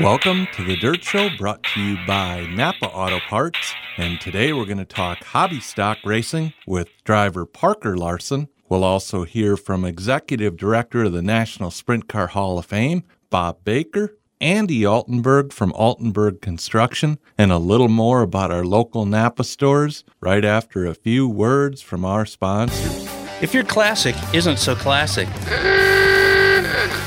Welcome to the Dirt Show brought to you by Napa Auto Parts. And today we're going to talk hobby stock racing with driver Parker Larson. We'll also hear from Executive Director of the National Sprint Car Hall of Fame, Bob Baker, Andy Altenburg from Altenburg Construction, and a little more about our local Napa stores right after a few words from our sponsors. If your classic isn't so classic,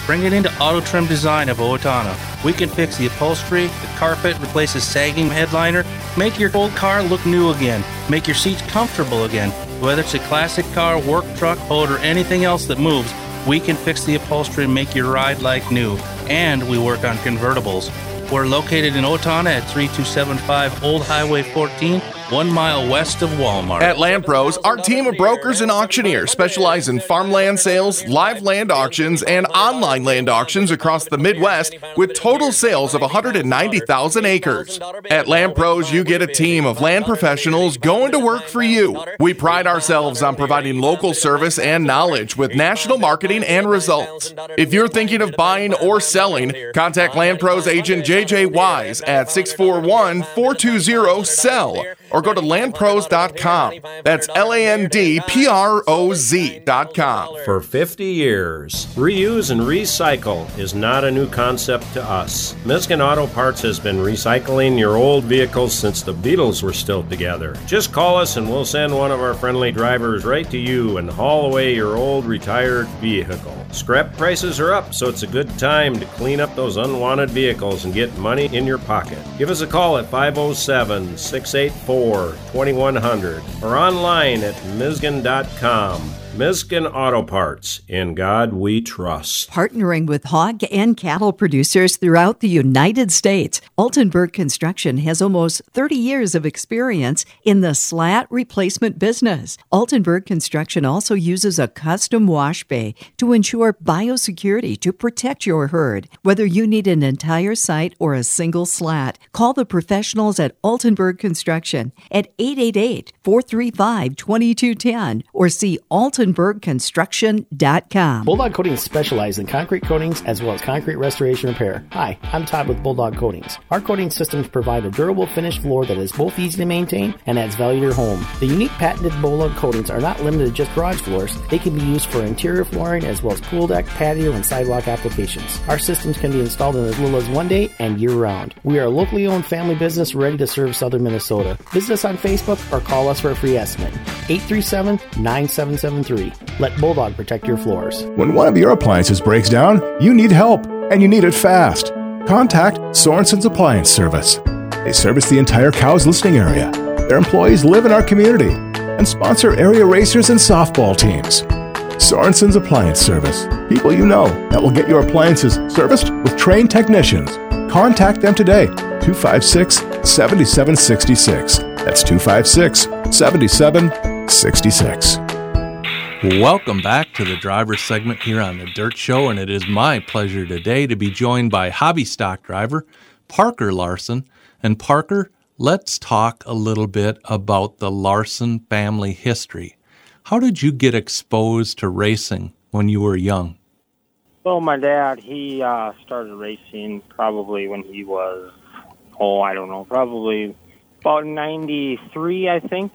bring it into Auto Trim Design of Owatonna. We can fix the upholstery, the carpet, replace the sagging headliner, make your old car look new again, make your seats comfortable again. Whether it's a classic car, work truck, boat, or anything else that moves, we can fix the upholstery and make your ride like new. And we work on convertibles. We're located in Owatonna at 3275 Old Highway 14 one mile west of Walmart. At Land Pros, our team of brokers and auctioneers specialize in farmland sales, live land auctions, and online land auctions across the Midwest with total sales of 190,000 acres. At Land Pros, you get a team of land professionals going to work for you. We pride ourselves on providing local service and knowledge with national marketing and results. If you're thinking of buying or selling, contact Land Pros agent JJ Wise at 641 420 SELL or go to landpros.com. That's L A N D P R O Z.com. For 50 years, reuse and recycle is not a new concept to us. Miskin Auto Parts has been recycling your old vehicles since the Beatles were still together. Just call us and we'll send one of our friendly drivers right to you and haul away your old retired vehicle. Scrap prices are up, so it's a good time to clean up those unwanted vehicles and get money in your pocket. Give us a call at 507 684 2100 or online at Misgan.com. Miskin Auto Parts. In God we trust. Partnering with hog and cattle producers throughout the United States, Altenburg Construction has almost 30 years of experience in the slat replacement business. Altenburg Construction also uses a custom wash bay to ensure biosecurity to protect your herd. Whether you need an entire site or a single slat, call the professionals at Altenburg Construction at 888 435 2210 or see Altenburg BulldogConstruction.com. Bulldog Coatings specializes in concrete coatings as well as concrete restoration repair. Hi, I'm Todd with Bulldog Coatings. Our coating systems provide a durable finished floor that is both easy to maintain and adds value to your home. The unique patented Bulldog coatings are not limited to just garage floors. They can be used for interior flooring as well as pool deck, patio, and sidewalk applications. Our systems can be installed in as little as one day and year round. We are a locally owned family business ready to serve southern Minnesota. Visit us on Facebook or call us for a free estimate. 837 9773. Let Bulldog protect your floors. When one of your appliances breaks down, you need help, and you need it fast. Contact Sorensen's Appliance Service. They service the entire Cows listening area. Their employees live in our community and sponsor area racers and softball teams. Sorensen's Appliance Service. People you know that will get your appliances serviced with trained technicians. Contact them today. 256 7766. That's 256 7766. Welcome back to the driver segment here on the Dirt Show, and it is my pleasure today to be joined by hobby stock driver Parker Larson. And Parker, let's talk a little bit about the Larson family history. How did you get exposed to racing when you were young? Well, my dad, he uh, started racing probably when he was, oh, I don't know, probably about 93, I think.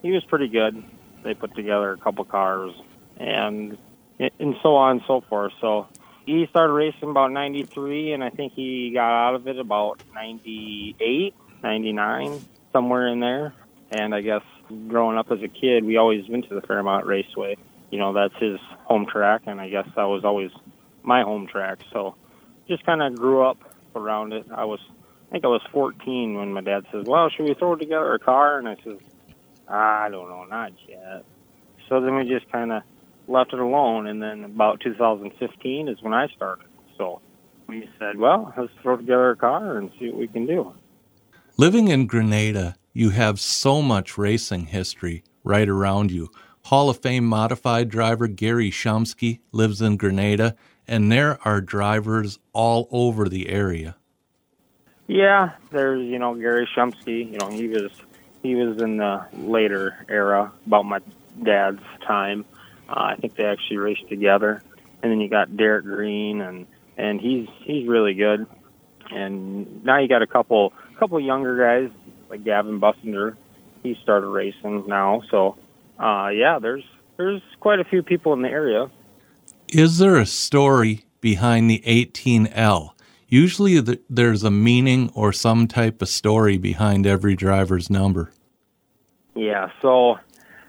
He was pretty good they put together a couple cars and and so on and so forth. So he started racing about 93 and I think he got out of it about 98, 99, somewhere in there. And I guess growing up as a kid, we always went to the Fairmont Raceway. You know, that's his home track and I guess that was always my home track. So just kind of grew up around it. I was I think I was 14 when my dad says, "Well, should we throw together a car?" And I says, I don't know, not yet. So then we just kind of left it alone, and then about 2015 is when I started. So we said, well, let's throw together a car and see what we can do. Living in Granada, you have so much racing history right around you. Hall of Fame modified driver Gary Shumsky lives in Granada, and there are drivers all over the area. Yeah, there's, you know, Gary Shumsky. You know, he was he was in the later era, about my dad's time. Uh, I think they actually raced together. And then you got Derek Green, and and he's he's really good. and now you got a couple couple younger guys like Gavin Bussinger. He started racing now, so uh, yeah, there's there's quite a few people in the area. Is there a story behind the 18L? Usually the, there's a meaning or some type of story behind every driver's number. Yeah, so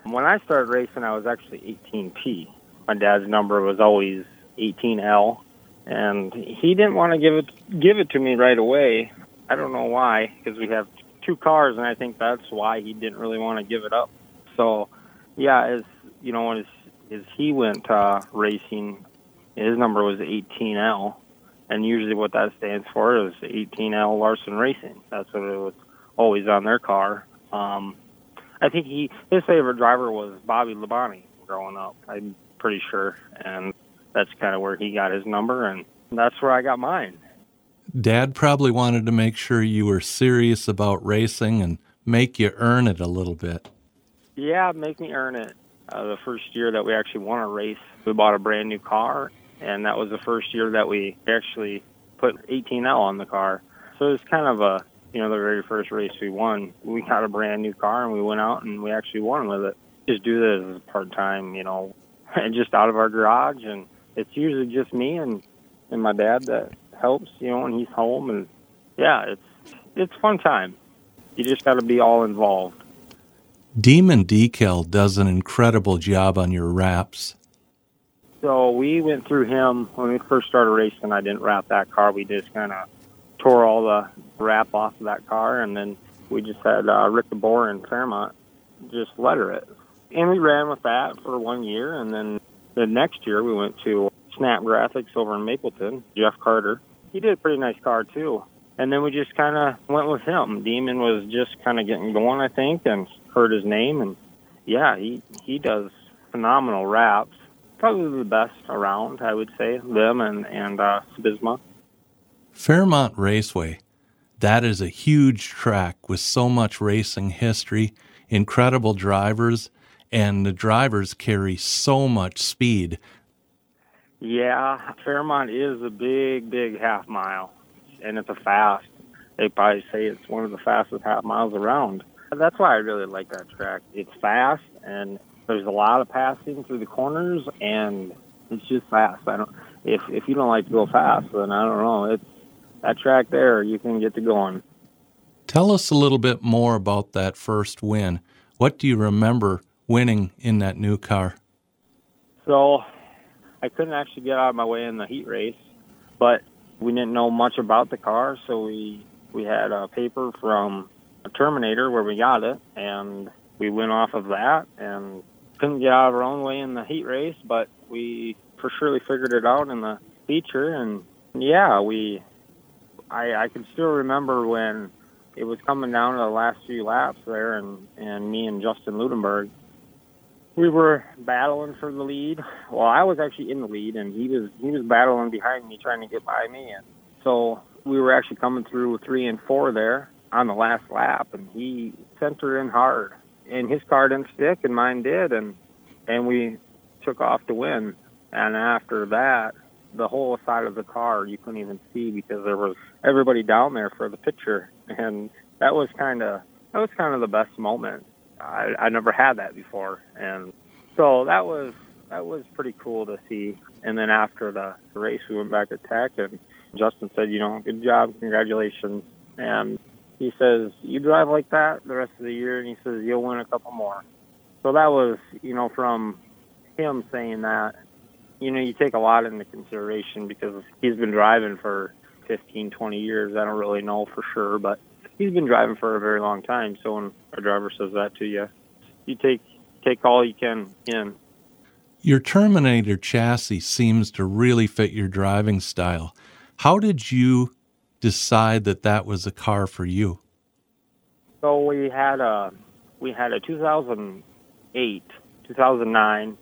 when I started racing, I was actually 18P. My dad's number was always 18L, and he didn't want to give it give it to me right away. I don't know why, because we have two cars, and I think that's why he didn't really want to give it up. So, yeah, as you know, as as he went uh, racing, his number was 18L, and usually what that stands for is 18L Larson Racing. That's what it was always on their car. Um, I think he his favorite driver was Bobby Labonte growing up. I'm pretty sure, and that's kind of where he got his number, and that's where I got mine. Dad probably wanted to make sure you were serious about racing and make you earn it a little bit. Yeah, make me earn it. Uh, the first year that we actually won a race, we bought a brand new car, and that was the first year that we actually put 18L on the car. So it was kind of a, you know, the very first race we won. We got a brand new car, and we went out and we actually won with it. Just do this as part time, you know, and just out of our garage, and it's usually just me and and my dad that helps, you know, when he's home, and yeah, it's it's fun time. You just got to be all involved. Demon Decal does an incredible job on your wraps. So we went through him when we first started racing. I didn't wrap that car. We just kind of tore all the wrap off of that car, and then we just had uh, Rick DeBoer in Fairmont just letter it. And we ran with that for one year, and then the next year we went to Snap Graphics over in Mapleton, Jeff Carter. He did a pretty nice car too. And then we just kind of went with him. Demon was just kind of getting going, I think, and heard his name, and yeah, he he does phenomenal wraps. Probably the best around, I would say. Them and and uh, Bisma. Fairmont Raceway, that is a huge track with so much racing history, incredible drivers, and the drivers carry so much speed. Yeah, Fairmont is a big, big half mile, and it's a fast. They probably say it's one of the fastest half miles around. That's why I really like that track. It's fast, and there's a lot of passing through the corners, and it's just fast. I don't. If if you don't like to go fast, then I don't know. It's that track there. You can get to going. Tell us a little bit more about that first win. What do you remember winning in that new car? So, I couldn't actually get out of my way in the heat race, but we didn't know much about the car, so we we had a paper from a Terminator where we got it, and we went off of that and couldn't get out of our own way in the heat race, but we for surely figured it out in the feature, and yeah, we. I I can still remember when it was coming down to the last few laps there, and and me and Justin Ludenberg, we were battling for the lead. Well, I was actually in the lead, and he was he was battling behind me, trying to get by me, and so we were actually coming through three and four there on the last lap, and he sent her in hard, and his car didn't stick, and mine did, and and we took off to win. And after that, the whole side of the car you couldn't even see because there was everybody down there for the picture, and that was kind of that was kind of the best moment. I, I never had that before, and so that was that was pretty cool to see. And then after the race, we went back to Tech, and Justin said, "You know, good job, congratulations." And he says, "You drive like that the rest of the year," and he says, "You'll win a couple more." So that was, you know, from him saying that, you know, you take a lot into consideration because he's been driving for 15, 20 years. I don't really know for sure, but he's been driving for a very long time. So when a driver says that to you, you take take all you can in. Your Terminator chassis seems to really fit your driving style. How did you decide that that was a car for you? So we had a we had a 2008, 2009.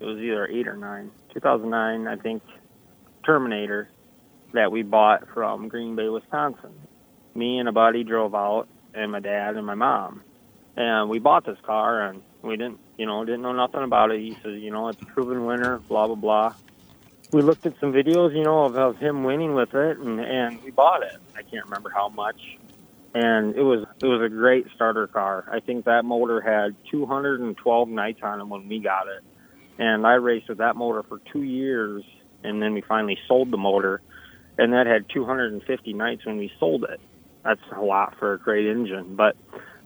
It was either eight or nine. 2009, I think, Terminator that we bought from Green Bay, Wisconsin. Me and a buddy drove out, and my dad and my mom, and we bought this car, and we didn't, you know, didn't know nothing about it. He says, you know, it's a proven winner, blah blah blah. We looked at some videos, you know, of, of him winning with it, and and we bought it. I can't remember how much, and it was it was a great starter car. I think that motor had 212 nights on it when we got it, and I raced with that motor for two years, and then we finally sold the motor, and that had 250 nights when we sold it. That's a lot for a great engine, but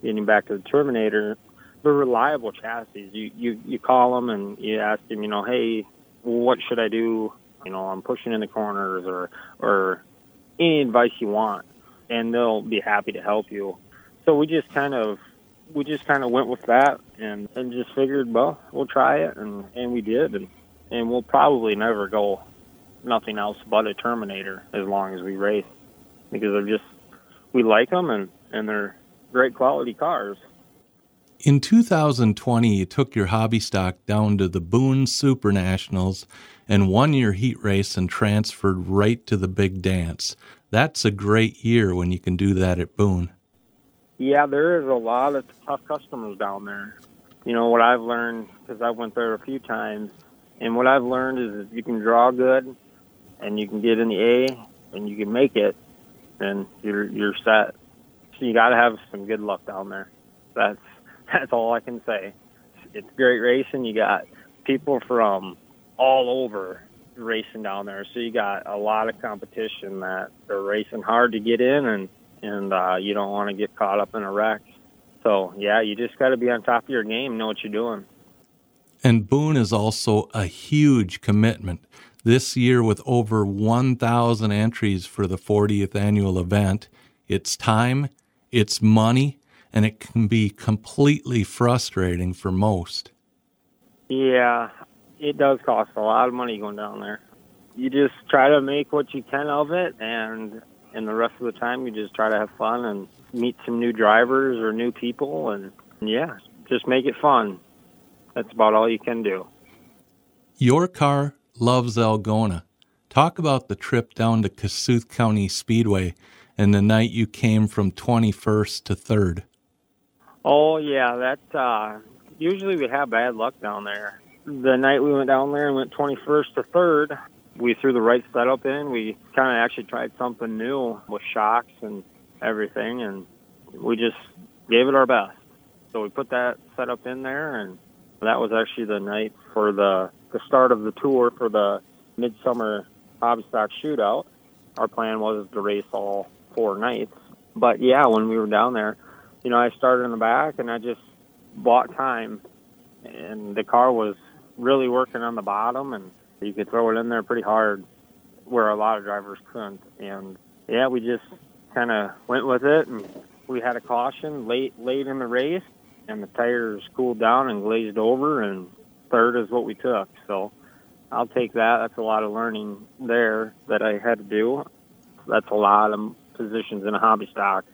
getting back to the Terminator, they're reliable chassis. You you you call them and you ask them, you know, hey, what should I do? You know, I'm pushing in the corners or or any advice you want, and they'll be happy to help you. So we just kind of we just kind of went with that and and just figured, well, we'll try it, and and we did, and and we'll probably never go nothing else but a Terminator as long as we race because they're just we like them and and they're great quality cars. In 2020, you took your hobby stock down to the Boone Super Nationals and won your heat race and transferred right to the big dance. That's a great year when you can do that at Boone. Yeah, there is a lot of tough customers down there. You know, what I've learned, because I went there a few times, and what I've learned is if you can draw good and you can get in the A and you can make it, then you're, you're set. So you got to have some good luck down there. That's that's all I can say. It's great racing. You got people from all over racing down there, so you got a lot of competition that they're racing hard to get in, and and uh, you don't want to get caught up in a wreck. So yeah, you just got to be on top of your game, know what you're doing. And Boone is also a huge commitment. This year, with over 1,000 entries for the 40th annual event, it's time, it's money, and it can be completely frustrating for most. Yeah, it does cost a lot of money going down there. You just try to make what you can of it, and and the rest of the time you just try to have fun and meet some new drivers or new people, and yeah, just make it fun. That's about all you can do. Your car loves Algona. Talk about the trip down to Kossuth County Speedway and the night you came from 21st to 3rd. Oh yeah, that uh, usually we have bad luck down there. The night we went down there and went 21st to third, we threw the right setup in. We kind of actually tried something new with shocks and everything, and we just gave it our best. So we put that setup in there, and that was actually the night for the the start of the tour for the midsummer hobby stock shootout. Our plan was to race all four nights, but yeah, when we were down there, you know, I started in the back and I just bought time, and the car was really working on the bottom, and you could throw it in there pretty hard, where a lot of drivers couldn't. And yeah, we just kind of went with it, and we had a caution late late in the race, and the tires cooled down and glazed over, and third is what we took. So I'll take that. That's a lot of learning there that I had to do. That's a lot of positions in a hobby stock.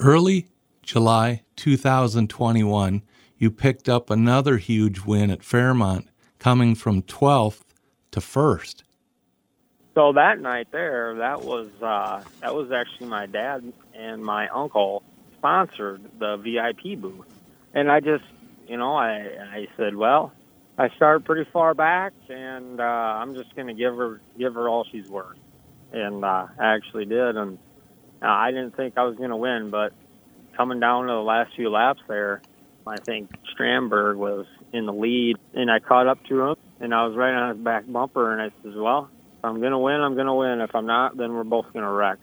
Early July 2021, you picked up another huge win at Fairmont, coming from 12th to 1st. So that night there, that was uh, that was actually my dad and my uncle sponsored the VIP booth, and I just, you know, I I said, well, I started pretty far back, and uh, I'm just going to give her give her all she's worth, and uh, I actually did, and uh, I didn't think I was going to win, but coming down to the last few laps there, I think Strandberg was in the lead, and I caught up to him, and I was right on his back bumper, and I said, well, if I'm going to win, I'm going to win. If I'm not, then we're both going to wreck.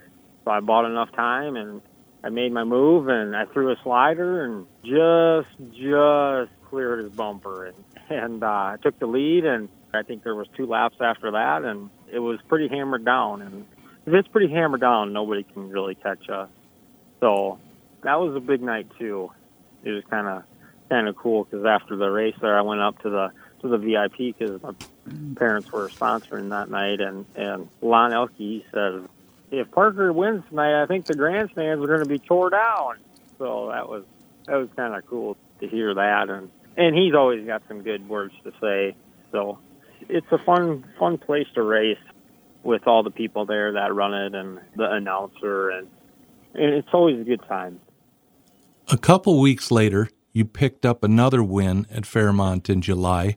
So I bought enough time, and I made my move, and I threw a slider, and just, just cleared his bumper, and, and uh, I took the lead, and I think there was two laps after that, and it was pretty hammered down, and if it's pretty hammered down, nobody can really catch us. So that was a big night too. It was kind of kind of cool because after the race there, I went up to the to the VIP because my parents were sponsoring that night, and and Lon Elke says, if Parker wins tonight, I think the grandstands are going to be tore down. So that was that was kind of cool to hear that, and and he's always got some good words to say. So it's a fun fun place to race with all the people there that run it and the announcer and, and it's always a good time. A couple weeks later, you picked up another win at Fairmont in July.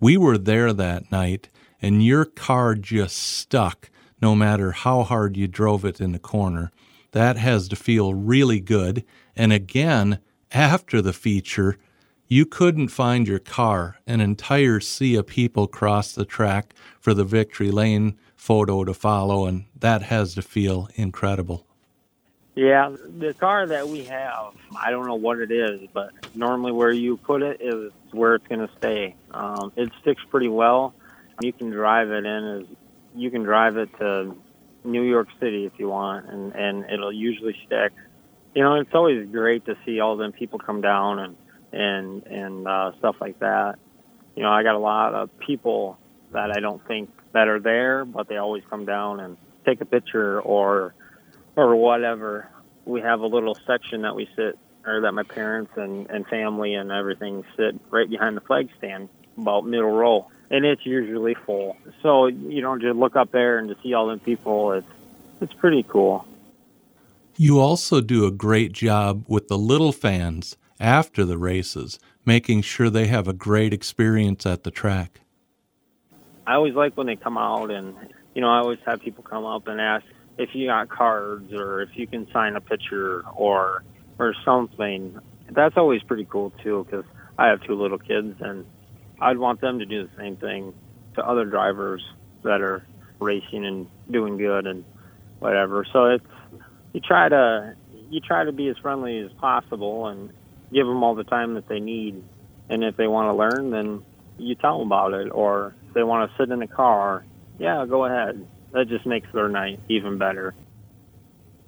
We were there that night, and your car just stuck no matter how hard you drove it in the corner. That has to feel really good. And again, after the feature, you couldn't find your car. An entire sea of people crossed the track for the victory lane photo to follow, and that has to feel incredible. Yeah, the car that we have, I don't know what it is, but normally where you put it is where it's going to stay. Um, it sticks pretty well. You can drive it in as you can drive it to New York City if you want, and and it'll usually stick. You know, it's always great to see all them people come down and and and uh, stuff like that. You know, I got a lot of people that I don't think that are there, but they always come down and take a picture or or whatever. We have a little section that we sit, or that my parents and and family and everything sit right behind the flag stand, about middle row, and it's usually full. So you know, just look up there and to see all them people, it's it's pretty cool. You also do a great job with the little fans after the races, making sure they have a great experience at the track. I always like when they come out, and you know, I always have people come up and ask if you got cards or if you can sign a picture or or something. That's always pretty cool too, because I have two little kids, and I'd want them to do the same thing to other drivers that are racing and doing good and whatever. So it's you try to you try to be as friendly as possible and give them all the time that they need. And if they want to learn, then you tell them about it. Or they want to sit in the car, yeah, go ahead. That just makes their night even better.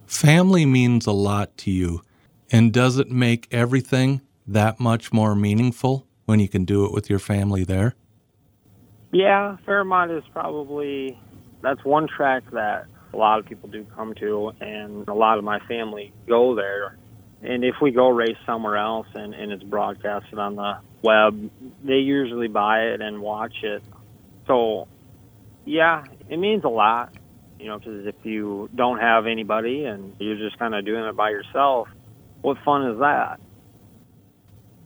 Family means a lot to you. And does it make everything that much more meaningful when you can do it with your family there? Yeah, Fairmont is probably that's one track that a lot of people do come to, and a lot of my family go there. And if we go race somewhere else and, and it's broadcasted on the web, they usually buy it and watch it. So, yeah, it means a lot, you know, because if you don't have anybody and you're just kind of doing it by yourself, what fun is that?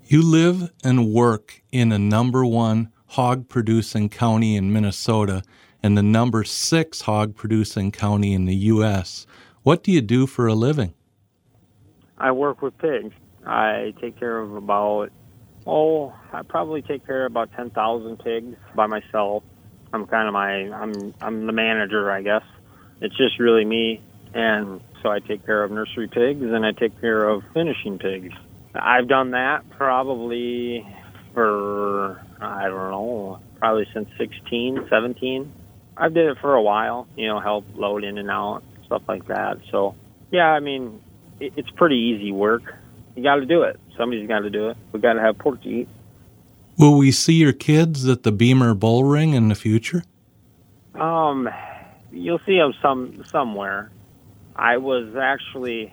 You live and work in a number one hog producing county in Minnesota and the number six hog producing county in the U.S. What do you do for a living? I work with pigs. I take care of about, oh, I probably take care of about 10,000 pigs by myself. I'm kind of my, I'm, I'm the manager, I guess. It's just really me. And so I take care of nursery pigs and I take care of finishing pigs. I've done that probably for, I don't know, probably since 16, 17. I've did it for a while, you know, help load in and out, stuff like that. So, yeah, I mean, it, it's pretty easy work. You got to do it. Somebody's got to do it. We got to have pork to eat. Will we see your kids at the Beamer Bull Ring in the future? Um, you'll see them some somewhere. I was actually,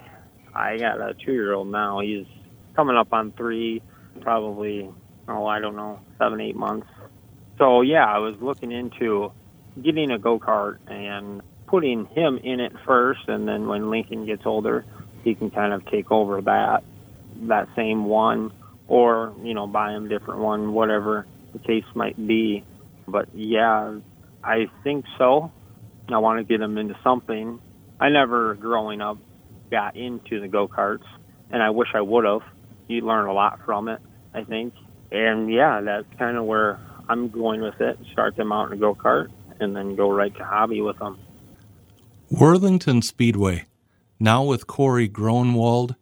I got a two-year-old now. He's coming up on three, probably. Oh, I don't know, seven, eight months. So yeah, I was looking into getting a go kart and putting him in it first, and then when Lincoln gets older, he can kind of take over that that same one, or you know, buy him different one, whatever the case might be. But yeah, I think so. I want to get him into something. I never, growing up, got into the go karts, and I wish I would have. You learn a lot from it, I think. And yeah, that's kind of where I'm going with it. Start them out in a go kart, and then go right to hobby with them. Worthington Speedway, now with Corey Gronwald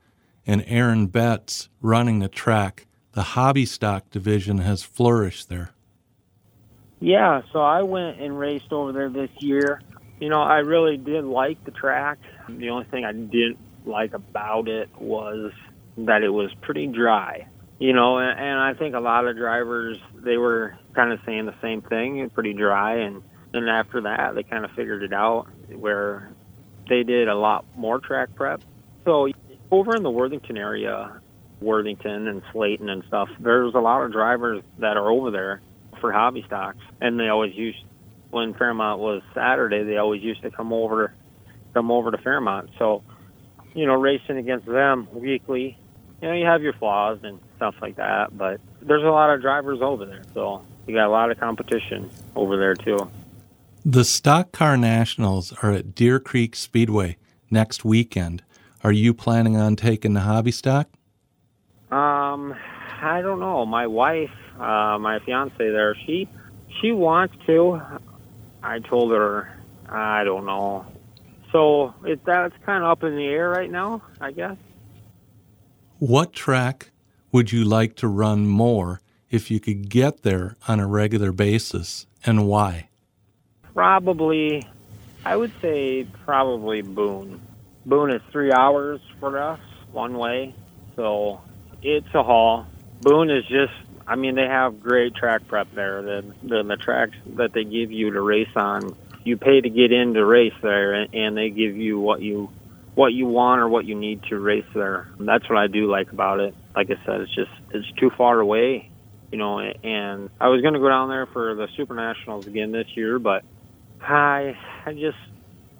and Aaron Betts running the track, the hobby stock division has flourished there. Yeah, so I went and raced over there this year. You know, I really did like the track. The only thing I didn't like about it was that it was pretty dry. You know, and, and I think a lot of drivers they were kind of saying the same thing, pretty dry and and after that they kind of figured it out where they did a lot more track prep. So over in the Worthington area, uh, Worthington and Slayton and stuff, there's a lot of drivers that are over there for hobby stocks, and they always used when Fairmont was Saturday, they always used to come over, come over to Fairmont. So, you know, racing against them weekly, you know, you have your flaws and stuff like that, but there's a lot of drivers over there, so you got a lot of competition over there too. The Stock Car Nationals are at Deer Creek Speedway next weekend. Are you planning on taking the hobby stock? Um, I don't know. My wife, uh, my fiance there, she she wants to. I told her I don't know. So it that's kind of up in the air right now, I guess. What track would you like to run more if you could get there on a regular basis, and why? Probably, I would say probably Boone. Boone is three hours for us one way, so it's a haul. Boone is just, I mean, they have great track prep there. The, the, the tracks that they give you to race on, you pay to get in to race there, and, and they give you what you what you want or what you need to race there. And that's what I do like about it. Like I said, it's just it's too far away, you know. And I was going to go down there for the Super Nationals again this year, but I I just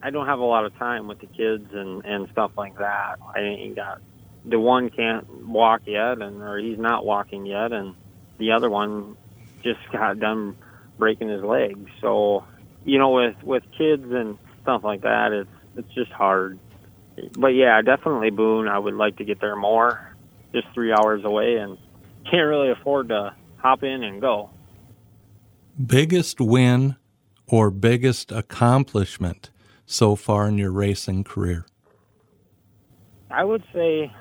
I don't have a lot of time with the kids and and stuff like that. I ain't got the one can't walk yet, and or he's not walking yet, and the other one just got done breaking his leg. So, you know, with with kids and stuff like that, it's it's just hard. But yeah, definitely Boone. I would like to get there more. Just three hours away, and can't really afford to hop in and go. Biggest win or biggest accomplishment so far in your racing career? I would say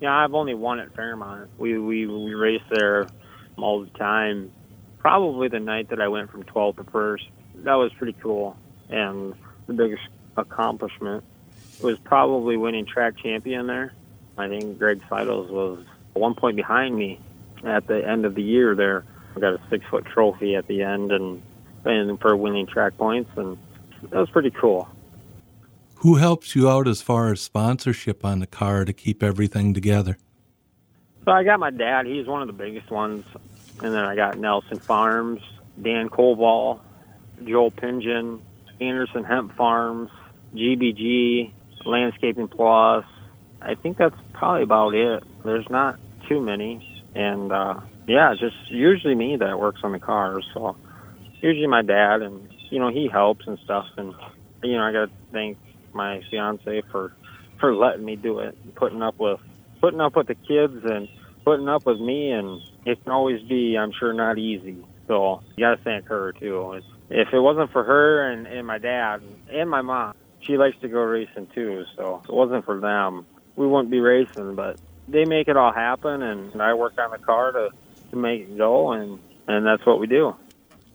yeah, I've only won at Fairmont. We we we race there all the time. Probably the night that I went from 12th to first. That was pretty cool. And the biggest accomplishment was probably winning track champion there. I think Greg Seidels was one point behind me at the end of the year there. I got a six foot trophy at the end and and for winning track points and that was pretty cool. Who helps you out as far as sponsorship on the car to keep everything together? So I got my dad. He's one of the biggest ones. And then I got Nelson Farms, Dan Koval, Joel Pingen, Anderson Hemp Farms, GBG, Landscaping Plus. I think that's probably about it. There's not too many. And uh, yeah, it's just usually me that works on the cars. So usually my dad, and you know he helps and stuff. And you know I got to thank my fiance for for letting me do it, putting up with putting up with the kids and putting up with me, and it can always be, I'm sure, not easy. So you got to thank her too. If it wasn't for her and, and my dad and my mom, she likes to go racing too. So if it wasn't for them, we wouldn't be racing. But they make it all happen, and I work on the car to to make it go, and and that's what we do.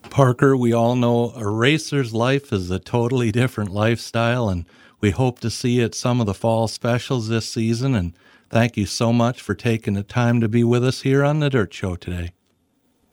Parker, we all know a racer's life is a totally different lifestyle, and we hope to see you at some of the fall specials this season. And thank you so much for taking the time to be with us here on the Dirt Show today.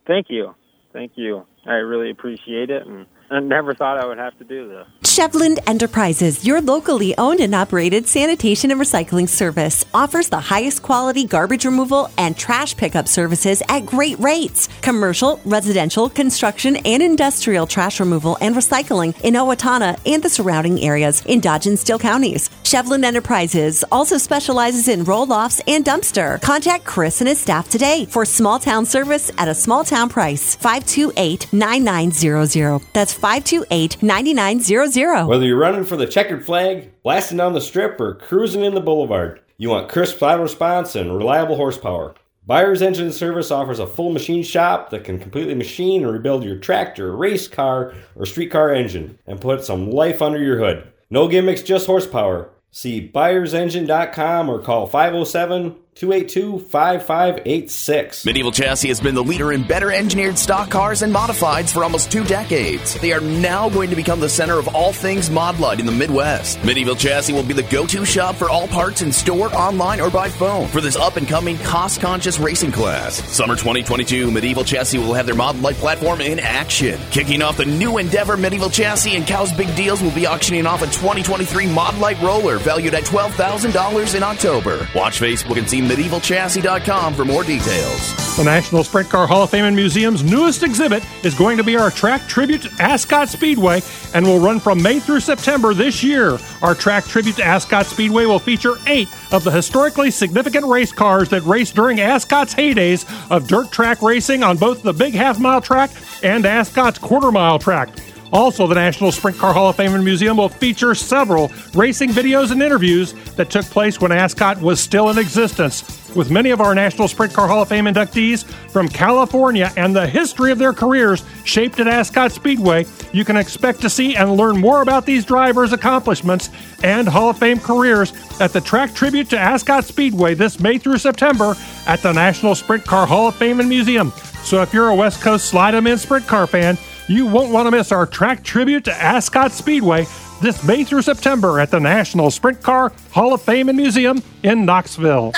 Thank you. Thank you. I really appreciate it. And I never thought I would have to do this. Chevland Enterprises, your locally owned and operated sanitation and recycling service, offers the highest quality garbage removal and trash pickup services at great rates. Commercial, residential, construction, and industrial trash removal and recycling in Owatonna and the surrounding areas in Dodge and Steele counties. Chevland Enterprises also specializes in roll offs and dumpster. Contact Chris and his staff today for small town service at a small town price. 528 9900. That's 528 9900. Whether you're running for the checkered flag, blasting down the strip, or cruising in the boulevard, you want crisp throttle response and reliable horsepower. Buyer's Engine Service offers a full machine shop that can completely machine and rebuild your tractor, race car, or streetcar engine and put some life under your hood. No gimmicks, just horsepower. See buyersengine.com or call 507 282 5586. Medieval Chassis has been the leader in better engineered stock cars and modifieds for almost two decades. They are now going to become the center of all things Modlite in the Midwest. Medieval Chassis will be the go to shop for all parts in store, online, or by phone for this up and coming cost conscious racing class. Summer 2022, Medieval Chassis will have their Modlite platform in action. Kicking off the new endeavor, Medieval Chassis and Cow's Big Deals will be auctioning off a 2023 Modlite roller valued at $12,000 in October. Watch Facebook and see medievalchassis.com for more details. The National Sprint Car Hall of Fame and Museum's newest exhibit is going to be our track tribute to Ascot Speedway and will run from May through September this year. Our track tribute to Ascot Speedway will feature eight of the historically significant race cars that raced during Ascot's heydays of dirt track racing on both the big half mile track and Ascot's quarter mile track. Also, the National Sprint Car Hall of Fame and Museum will feature several racing videos and interviews that took place when Ascot was still in existence, with many of our National Sprint Car Hall of Fame inductees from California and the history of their careers shaped at Ascot Speedway. You can expect to see and learn more about these drivers' accomplishments and Hall of Fame careers at the track tribute to Ascot Speedway this May through September at the National Sprint Car Hall of Fame and Museum. So if you're a West Coast Slide 'em in sprint car fan, you won't want to miss our track tribute to Ascot Speedway this May through September at the National Sprint Car Hall of Fame and Museum in Knoxville.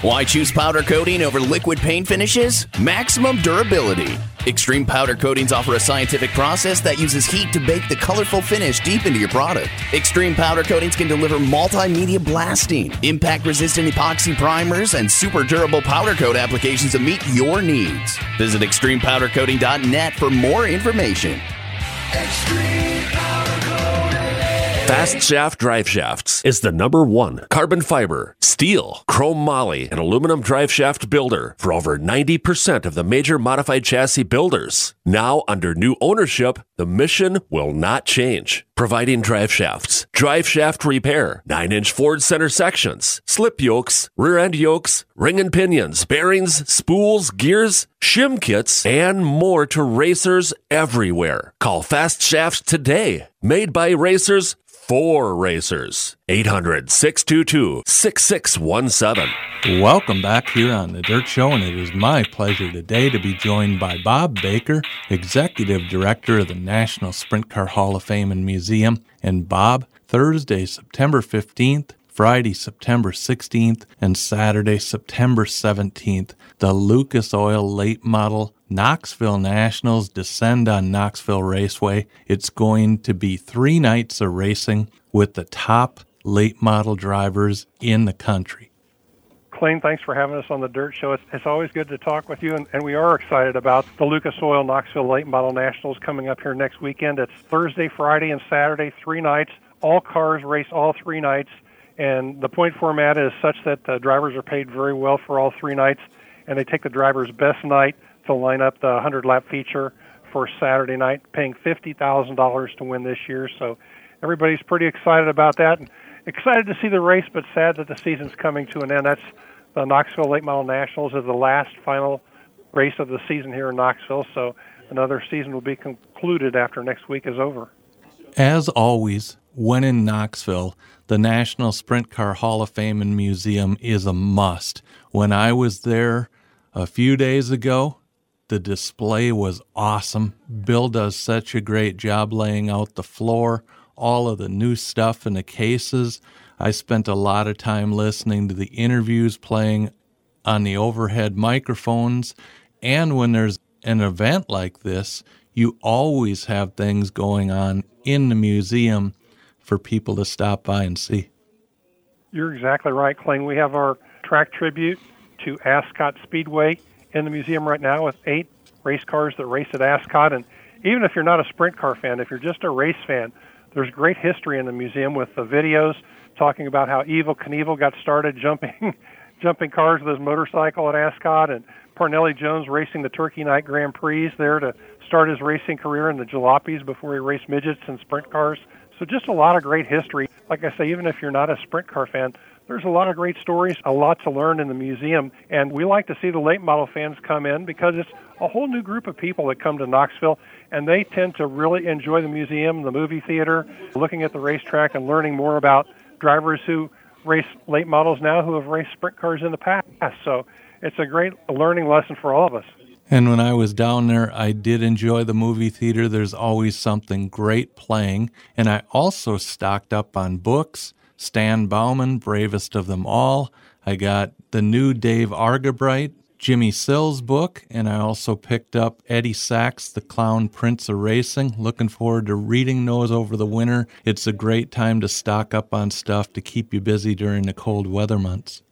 Why choose powder coating over liquid paint finishes? Maximum durability. Extreme powder coatings offer a scientific process that uses heat to bake the colorful finish deep into your product. Extreme powder coatings can deliver multimedia blasting, impact resistant epoxy primers, and super durable powder coat applications to meet your needs. Visit extremepowdercoating.net for more information. Fast Shaft Drive Shafts is the number one carbon fiber, steel, chrome moly, and aluminum drive shaft builder for over 90% of the major modified chassis builders. Now, under new ownership, the mission will not change. Providing drive shafts, drive shaft repair, 9 inch Ford center sections, slip yokes, rear end yokes, ring and pinions, bearings, spools, gears, shim kits, and more to racers everywhere. Call Fast Shafts today. Made by racers for racers. 800 622 6617. Welcome back here on The Dirt Show, and it is my pleasure today to be joined by Bob Baker, Executive Director of the National Sprint Car Hall of Fame and Museum. And Bob, Thursday, September 15th, Friday, September 16th, and Saturday, September 17th, the Lucas Oil Late Model Knoxville Nationals descend on Knoxville Raceway. It's going to be three nights of racing with the top late model drivers in the country. Clayne, thanks for having us on the Dirt Show. It's, it's always good to talk with you, and, and we are excited about the Lucas Oil Knoxville Late Model Nationals coming up here next weekend. It's Thursday, Friday, and Saturday, three nights. All cars race all three nights, and the point format is such that the drivers are paid very well for all three nights, and they take the driver's best night to line up the 100 lap feature for Saturday night, paying $50,000 to win this year. So everybody's pretty excited about that. And excited to see the race, but sad that the season's coming to an end. That's the Knoxville Late Model Nationals is the last final race of the season here in Knoxville. So another season will be concluded after next week is over. As always, when in Knoxville, the National Sprint Car Hall of Fame and Museum is a must. When I was there a few days ago, the display was awesome. Bill does such a great job laying out the floor, all of the new stuff in the cases. I spent a lot of time listening to the interviews playing on the overhead microphones. And when there's an event like this, you always have things going on in the museum for people to stop by and see. You're exactly right, Clayne. We have our track tribute to Ascot Speedway in the museum right now with eight race cars that race at Ascot. And even if you're not a sprint car fan, if you're just a race fan, there's great history in the museum with the videos talking about how Evel Knievel got started jumping jumping cars with his motorcycle at Ascot and Parnelli Jones racing the Turkey Night Grand Prix there to start his racing career in the jalopies before he raced midgets and sprint cars. So just a lot of great history. Like I say, even if you're not a sprint car fan, there's a lot of great stories, a lot to learn in the museum, and we like to see the late model fans come in because it's a whole new group of people that come to Knoxville, and they tend to really enjoy the museum, the movie theater, looking at the racetrack, and learning more about drivers who race late models now who have raced sprint cars in the past. So it's a great learning lesson for all of us. And when I was down there, I did enjoy the movie theater. There's always something great playing. And I also stocked up on books Stan Bauman, Bravest of Them All. I got the new Dave Argabright, Jimmy Sills book, and I also picked up Eddie Sachs, The Clown Prince of Racing. Looking forward to reading those over the winter. It's a great time to stock up on stuff to keep you busy during the cold weather months.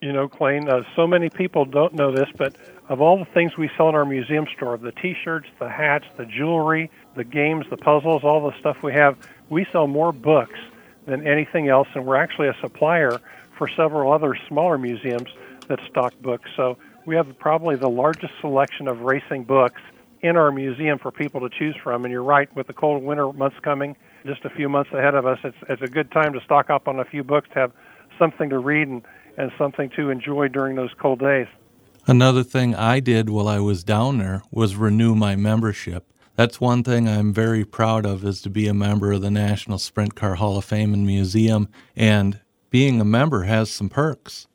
You know, Clayne, uh, so many people don't know this, but of all the things we sell in our museum store the t shirts, the hats, the jewelry, the games, the puzzles, all the stuff we have we sell more books than anything else, and we're actually a supplier for several other smaller museums that stock books. So we have probably the largest selection of racing books in our museum for people to choose from. And you're right, with the cold winter months coming, just a few months ahead of us, it's, it's a good time to stock up on a few books to have something to read and, and something to enjoy during those cold days. Another thing I did while I was down there was renew my membership. That's one thing I'm very proud of is to be a member of the National Sprint Car Hall of Fame and Museum and being a member has some perks.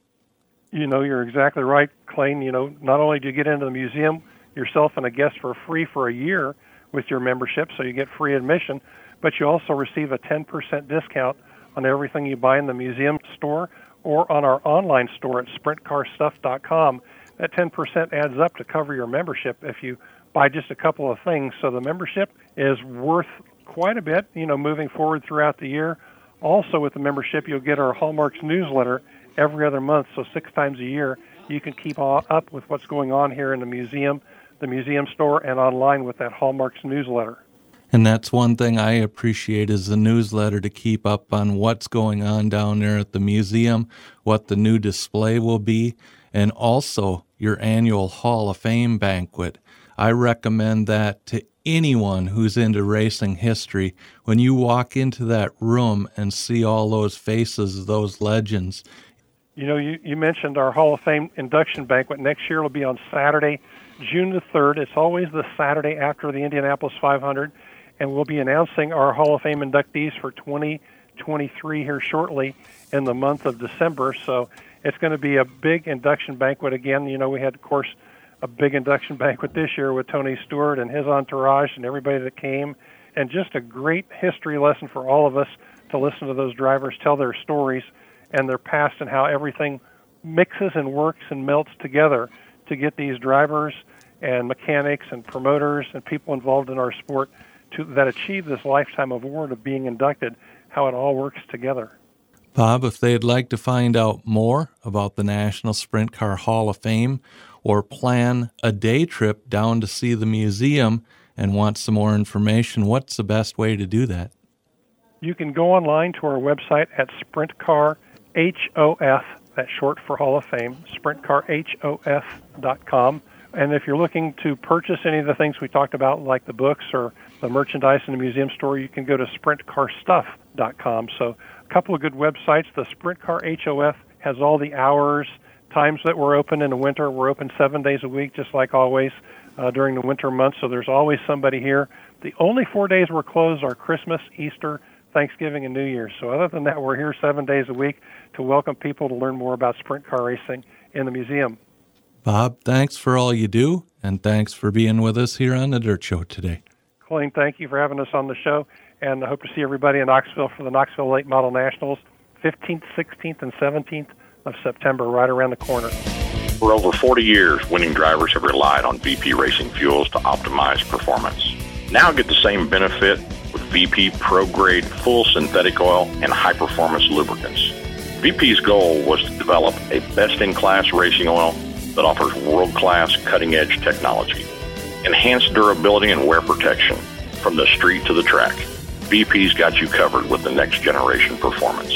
You know, you're exactly right, Clayton. You know, not only do you get into the museum yourself and a guest for free for a year with your membership, so you get free admission, but you also receive a 10% discount on everything you buy in the museum store or on our online store at sprintcarstuff.com. That 10% adds up to cover your membership if you buy just a couple of things. So the membership is worth quite a bit, you know, moving forward throughout the year. Also, with the membership, you'll get our Hallmarks newsletter every other month, so six times a year. You can keep up with what's going on here in the museum, the museum store, and online with that Hallmarks newsletter. And that's one thing I appreciate is the newsletter to keep up on what's going on down there at the museum, what the new display will be, and also your annual Hall of Fame banquet. I recommend that to anyone who's into racing history. When you walk into that room and see all those faces, those legends. You know, you, you mentioned our Hall of Fame induction banquet. Next year will be on Saturday, June the 3rd. It's always the Saturday after the Indianapolis 500 and we'll be announcing our Hall of Fame inductees for 2023 here shortly in the month of December. So it's going to be a big induction banquet again. You know, we had, of course, a big induction banquet this year with Tony Stewart and his entourage and everybody that came, and just a great history lesson for all of us to listen to those drivers tell their stories and their past and how everything mixes and works and melts together to get these drivers and mechanics and promoters and people involved in our sport to, that achieve this lifetime award of being inducted, how it all works together. Bob, if they'd like to find out more about the National Sprint Car Hall of Fame or plan a day trip down to see the museum and want some more information, what's the best way to do that? You can go online to our website at sprintcarhof, that's short for Hall of Fame, sprintcarhof.com. And if you're looking to purchase any of the things we talked about, like the books or the merchandise in the museum store, you can go to sprintcarstuff.com. So couple of good websites. The Sprint Car HOF has all the hours, times that we're open in the winter. We're open seven days a week, just like always uh, during the winter months. So there's always somebody here. The only four days we're closed are Christmas, Easter, Thanksgiving, and New Year's. So other than that, we're here seven days a week to welcome people to learn more about sprint car racing in the museum. Bob, thanks for all you do, and thanks for being with us here on the Dirt Show today. Colleen, thank you for having us on the show, and I hope to see everybody in Knoxville for the Knoxville Late Model Nationals, 15th, 16th, and 17th of September, right around the corner. For over 40 years, winning drivers have relied on VP Racing Fuels to optimize performance. Now get the same benefit with VP Pro Grade Full Synthetic Oil and High Performance Lubricants. VP's goal was to develop a best in class racing oil that offers world class cutting edge technology enhanced durability and wear protection from the street to the track. VP's got you covered with the next generation performance.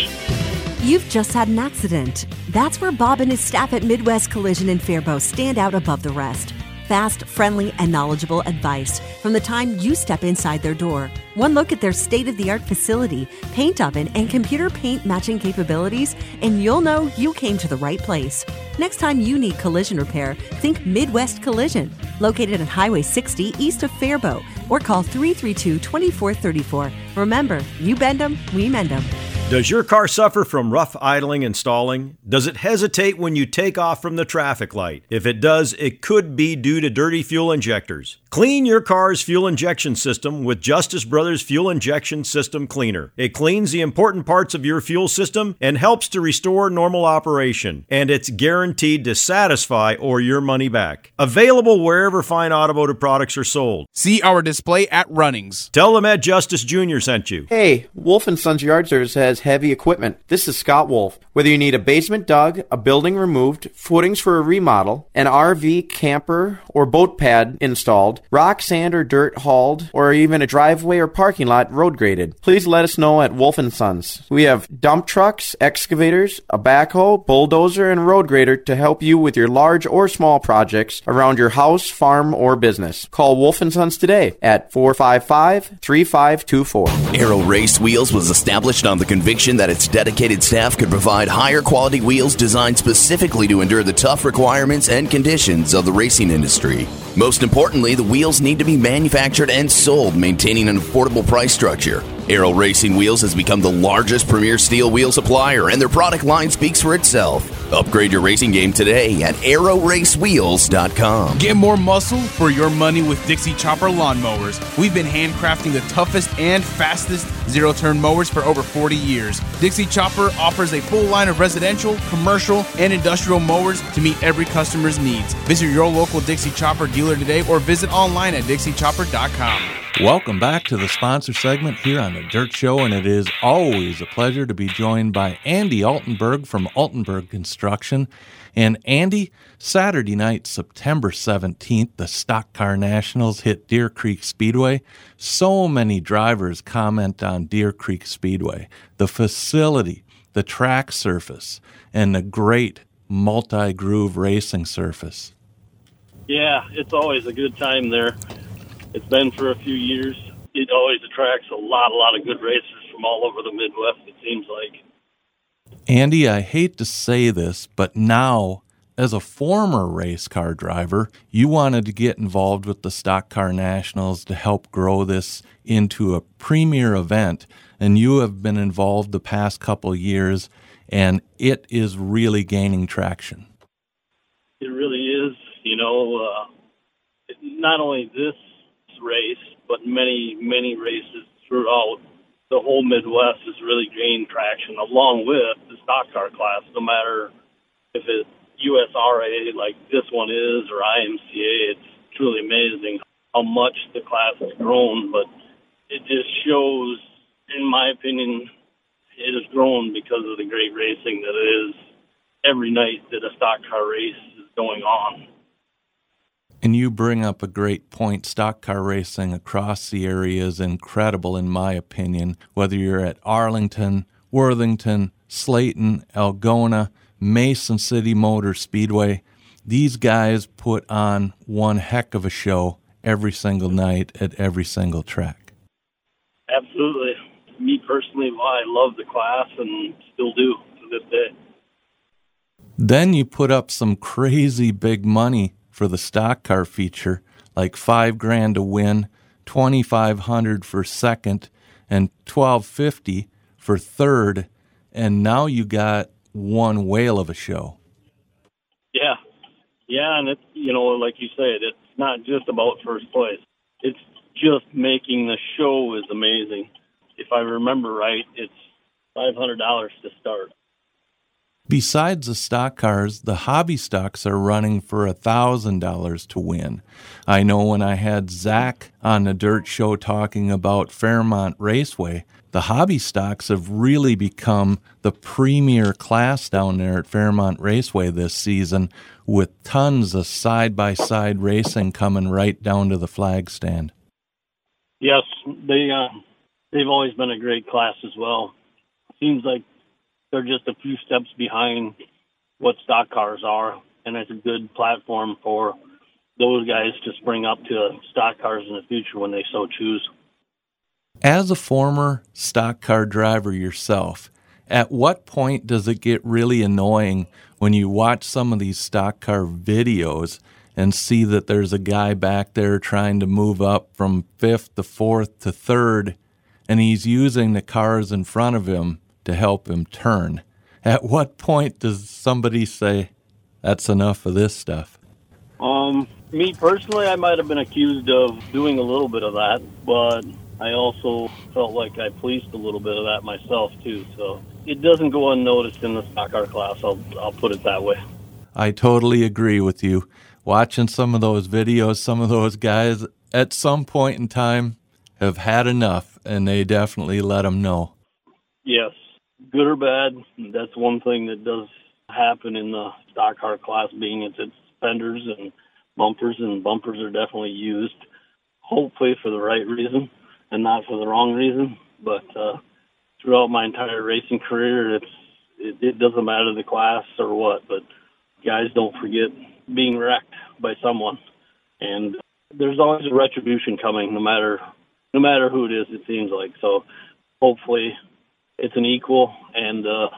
You've just had an accident. That's where Bob and his staff at Midwest Collision in Faribault stand out above the rest fast, friendly, and knowledgeable advice from the time you step inside their door. One look at their state of the art facility, paint oven, and computer paint matching capabilities, and you'll know you came to the right place. Next time you need collision repair, think Midwest Collision, located at Highway 60 east of Faribault, or call 332 2434. Remember, you bend them, we mend them. Does your car suffer from rough idling and stalling? Does it hesitate when you take off from the traffic light? If it does, it could be due to dirty fuel injectors. Clean your car's fuel injection system with Justice Brothers Fuel Injection System Cleaner. It cleans the important parts of your fuel system and helps to restore normal operation, and it's guaranteed to satisfy or your money back. Available wherever fine automotive products are sold. See our display at Runnings. Tell them Ed Justice Jr. sent you. Hey, Wolf and Sons Yard Service has heavy equipment. This is Scott Wolf. Whether you need a basement dug, a building removed, footings for a remodel, an RV, camper, or boat pad installed, rock, sand, or dirt hauled, or even a driveway or parking lot road graded, please let us know at Wolf & Sons. We have dump trucks, excavators, a backhoe, bulldozer, and road grader to help you with your large or small projects around your house, farm, or business. Call Wolf & Sons today at 455-3524. Aero Race Wheels was established on the conviction that its dedicated staff could provide higher quality wheels designed specifically to endure the tough requirements and conditions of the racing industry. Most importantly, the wheels need to be manufactured and sold, maintaining an affordable price structure. Aero Racing Wheels has become the largest premier steel wheel supplier, and their product line speaks for itself. Upgrade your racing game today at aeroracewheels.com. Get more muscle for your money with Dixie Chopper lawnmowers. We've been handcrafting the toughest and fastest zero turn mowers for over 40 years. Dixie Chopper offers a full line of residential, commercial, and industrial mowers to meet every customer's needs. Visit your local Dixie Chopper dealer today or visit online at dixiechopper.com. Welcome back to the sponsor segment here on the Dirt Show, and it is always a pleasure to be joined by Andy Altenburg from Altenburg Construction. And Andy, Saturday night, September 17th, the Stock Car Nationals hit Deer Creek Speedway. So many drivers comment on Deer Creek Speedway, the facility, the track surface, and the great multi groove racing surface. Yeah, it's always a good time there. It's been for a few years. It always attracts a lot, a lot of good racers from all over the Midwest, it seems like. Andy, I hate to say this, but now, as a former race car driver, you wanted to get involved with the Stock Car Nationals to help grow this into a premier event, and you have been involved the past couple years, and it is really gaining traction. It really is. You know, uh, not only this race, but many, many races throughout the whole Midwest has really gained traction along with the stock car class, no matter if it's USRA like this one is or IMCA. It's truly amazing how much the class has grown, but it just shows, in my opinion, it has grown because of the great racing that it is every night that a stock car race is going on. And you bring up a great point. Stock car racing across the area is incredible, in my opinion. Whether you're at Arlington, Worthington, Slayton, Algona, Mason City Motor Speedway, these guys put on one heck of a show every single night at every single track. Absolutely. Me personally, I love the class and still do to this day. Then you put up some crazy big money for the stock car feature, like five grand to win, twenty five hundred for second, and twelve fifty for third, and now you got one whale of a show. Yeah, yeah, and it's you know like you said, it's not just about first place. It's just making the show is amazing. If I remember right, it's five hundred dollars to start. Besides the stock cars, the hobby stocks are running for $1,000 to win. I know when I had Zach on the Dirt Show talking about Fairmont Raceway, the hobby stocks have really become the premier class down there at Fairmont Raceway this season with tons of side by side racing coming right down to the flag stand. Yes, they uh, they've always been a great class as well. Seems like they're just a few steps behind what stock cars are, and it's a good platform for those guys to spring up to stock cars in the future when they so choose. As a former stock car driver yourself, at what point does it get really annoying when you watch some of these stock car videos and see that there's a guy back there trying to move up from fifth to fourth to third, and he's using the cars in front of him to help him turn. At what point does somebody say, that's enough of this stuff? Um, me personally, I might have been accused of doing a little bit of that, but I also felt like I policed a little bit of that myself too. So it doesn't go unnoticed in the stock car class. I'll I'll put it that way. I totally agree with you. Watching some of those videos, some of those guys at some point in time have had enough, and they definitely let them know. Yes, good or bad. That's one thing that does happen in the stock car class, being it's, it's fenders and bumpers, and bumpers are definitely used, hopefully for the right reason and not for the wrong reason. But uh, throughout my entire racing career, it's it, it doesn't matter the class or what, but guys don't forget being wrecked by someone, and there's always a retribution coming, no matter no matter who it is. It seems like so. Hopefully, it's an equal, and uh,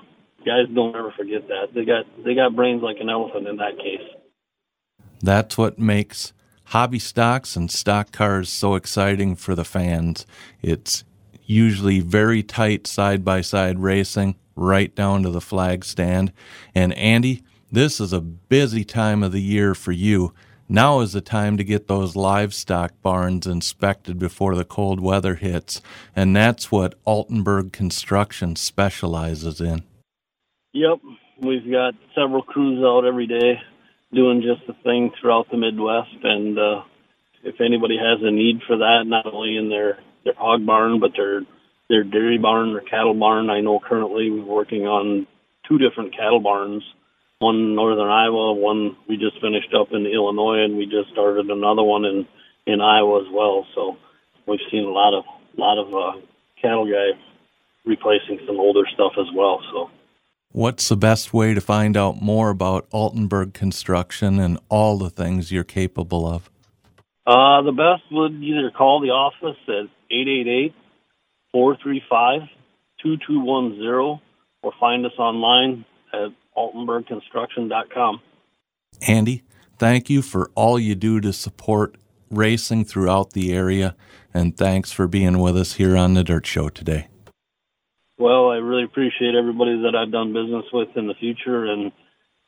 guys don't ever forget that they got they got brains like an elephant in that case. That's what makes hobby stocks and stock cars so exciting for the fans. It's usually very tight side by side racing right down to the flag stand. And Andy, this is a busy time of the year for you. Now is the time to get those livestock barns inspected before the cold weather hits, and that's what Altenburg Construction specializes in. Yep, we've got several crews out every day doing just the thing throughout the Midwest, and uh, if anybody has a need for that, not only in their their hog barn, but their their dairy barn or cattle barn, I know currently we're working on two different cattle barns one in northern Iowa, one we just finished up in Illinois, and we just started another one in in Iowa as well. So we've seen a lot of lot of uh, cattle guy replacing some older stuff as well. So. What's the best way to find out more about Altenburg Construction and all the things you're capable of? Uh, the best would either call the office at 888 435 2210 or find us online at altenburgconstruction.com. Andy, thank you for all you do to support racing throughout the area, and thanks for being with us here on the Dirt Show today. Well, I really appreciate everybody that I've done business with in the future, and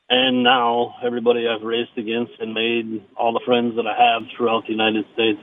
and now everybody I've raced against and made all the friends that I have throughout the United States.